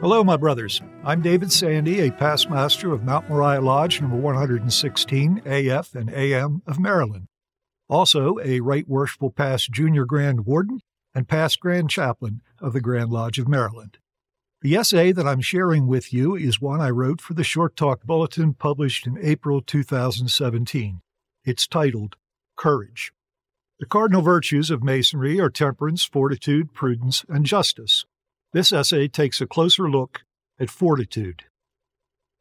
Hello, my brothers. I'm David Sandy, a past master of Mount Moriah Lodge number 116 AF and AM of Maryland. Also, a Right Worshipful Past Junior Grand Warden and past Grand Chaplain of the Grand Lodge of Maryland. The essay that I'm sharing with you is one I wrote for the Short Talk Bulletin published in April 2017. It's titled Courage. The cardinal virtues of Masonry are temperance, fortitude, prudence, and justice. This essay takes a closer look at fortitude.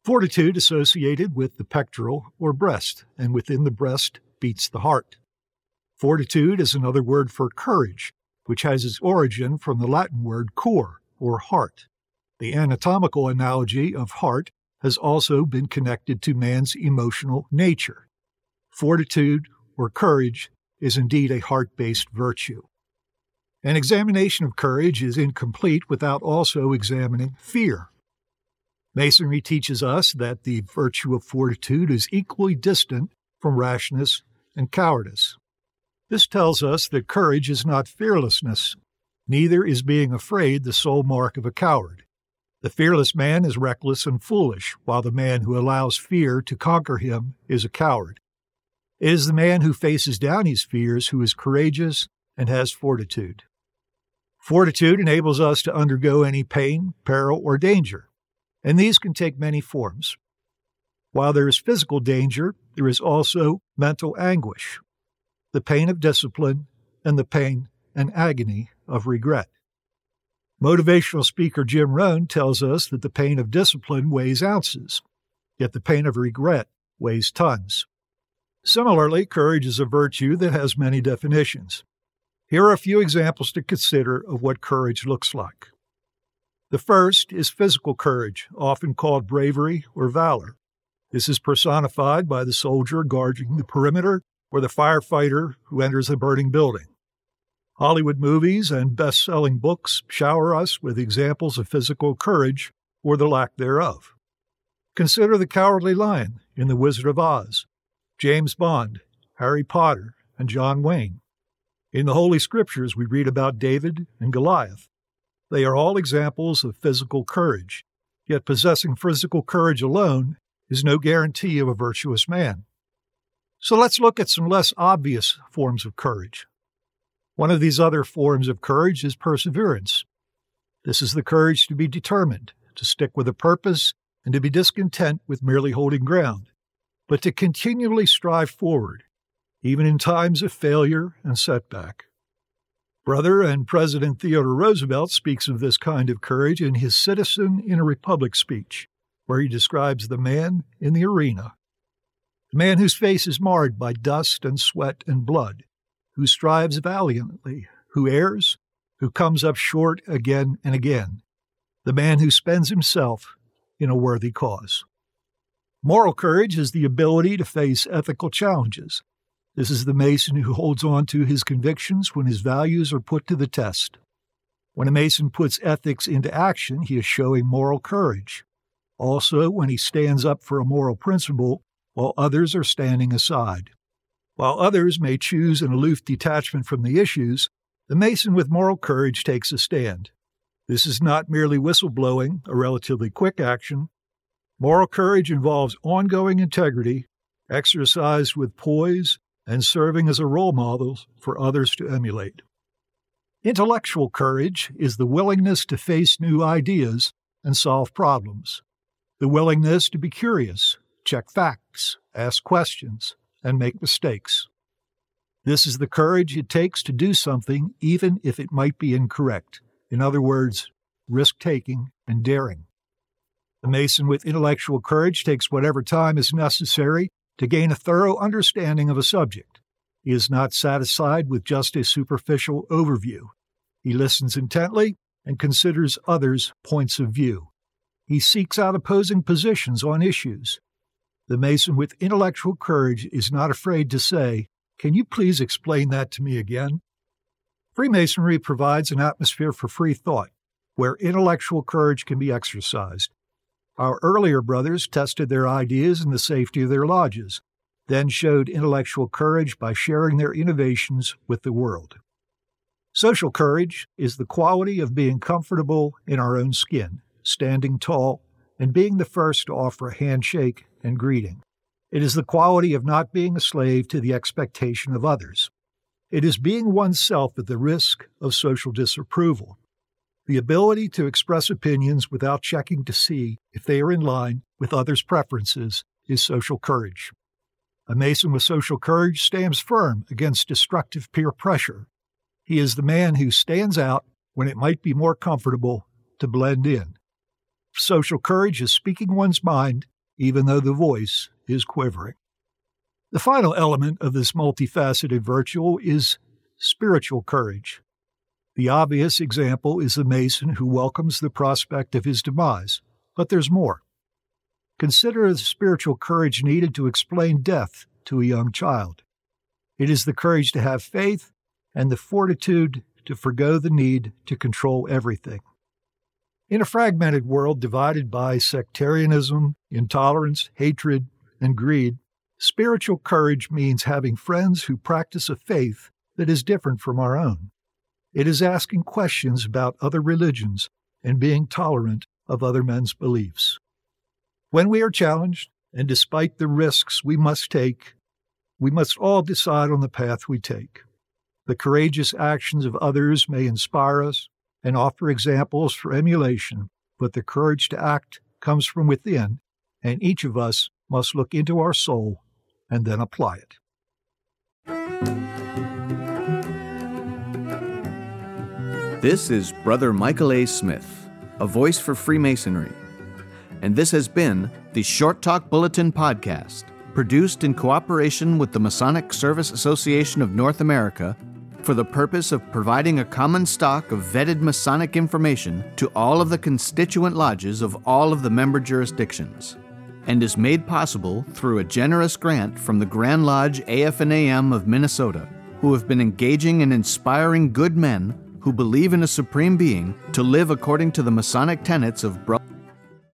Fortitude associated with the pectoral or breast, and within the breast beats the heart. Fortitude is another word for courage, which has its origin from the Latin word cor, or heart. The anatomical analogy of heart has also been connected to man's emotional nature. Fortitude, or courage, is indeed a heart based virtue. An examination of courage is incomplete without also examining fear. Masonry teaches us that the virtue of fortitude is equally distant from rashness and cowardice. This tells us that courage is not fearlessness, neither is being afraid the sole mark of a coward. The fearless man is reckless and foolish, while the man who allows fear to conquer him is a coward. It is the man who faces down his fears who is courageous and has fortitude. Fortitude enables us to undergo any pain, peril, or danger, and these can take many forms. While there is physical danger, there is also mental anguish, the pain of discipline, and the pain and agony of regret. Motivational speaker Jim Rohn tells us that the pain of discipline weighs ounces, yet the pain of regret weighs tons. Similarly, courage is a virtue that has many definitions. Here are a few examples to consider of what courage looks like. The first is physical courage, often called bravery or valor. This is personified by the soldier guarding the perimeter or the firefighter who enters a burning building. Hollywood movies and best selling books shower us with examples of physical courage or the lack thereof. Consider the Cowardly Lion in The Wizard of Oz, James Bond, Harry Potter, and John Wayne. In the Holy Scriptures, we read about David and Goliath. They are all examples of physical courage, yet possessing physical courage alone is no guarantee of a virtuous man. So let's look at some less obvious forms of courage. One of these other forms of courage is perseverance. This is the courage to be determined, to stick with a purpose, and to be discontent with merely holding ground, but to continually strive forward, even in times of failure and setback. Brother and President Theodore Roosevelt speaks of this kind of courage in his Citizen in a Republic speech, where he describes the man in the arena. The man whose face is marred by dust and sweat and blood, who strives valiantly, who errs, who comes up short again and again, the man who spends himself in a worthy cause. Moral courage is the ability to face ethical challenges, this is the Mason who holds on to his convictions when his values are put to the test. When a Mason puts ethics into action, he is showing moral courage. Also, when he stands up for a moral principle while others are standing aside. While others may choose an aloof detachment from the issues, the Mason with moral courage takes a stand. This is not merely whistleblowing, a relatively quick action. Moral courage involves ongoing integrity, exercised with poise and serving as a role model for others to emulate. Intellectual courage is the willingness to face new ideas and solve problems, the willingness to be curious, check facts, ask questions, and make mistakes. This is the courage it takes to do something even if it might be incorrect. In other words, risk taking and daring. The Mason with intellectual courage takes whatever time is necessary to gain a thorough understanding of a subject. He is not satisfied with just a superficial overview. He listens intently and considers others' points of view. He seeks out opposing positions on issues. The Mason with intellectual courage is not afraid to say, Can you please explain that to me again? Freemasonry provides an atmosphere for free thought, where intellectual courage can be exercised. Our earlier brothers tested their ideas in the safety of their lodges, then showed intellectual courage by sharing their innovations with the world. Social courage is the quality of being comfortable in our own skin, standing tall, and being the first to offer a handshake and greeting. It is the quality of not being a slave to the expectation of others. It is being oneself at the risk of social disapproval. The ability to express opinions without checking to see if they are in line with others' preferences is social courage. A Mason with social courage stands firm against destructive peer pressure. He is the man who stands out when it might be more comfortable to blend in. Social courage is speaking one's mind even though the voice is quivering. The final element of this multifaceted virtue is spiritual courage. The obvious example is the Mason who welcomes the prospect of his demise, but there's more. Consider the spiritual courage needed to explain death to a young child. It is the courage to have faith and the fortitude to forego the need to control everything. In a fragmented world divided by sectarianism, intolerance, hatred, and greed, spiritual courage means having friends who practice a faith that is different from our own. It is asking questions about other religions and being tolerant of other men's beliefs. When we are challenged, and despite the risks we must take, we must all decide on the path we take. The courageous actions of others may inspire us, and offer examples for emulation, but the courage to act comes from within, and each of us must look into our soul and then apply it. This is Brother Michael A. Smith, a voice for Freemasonry. And this has been the Short Talk Bulletin Podcast, produced in cooperation with the Masonic Service Association of North America for the purpose of providing a common stock of vetted Masonic information to all of the constituent lodges of all of the member jurisdictions, and is made possible through a generous grant from the Grand Lodge AF&AM of Minnesota, who have been engaging and inspiring good men who believe in a supreme being to live according to the Masonic tenets of brotherhood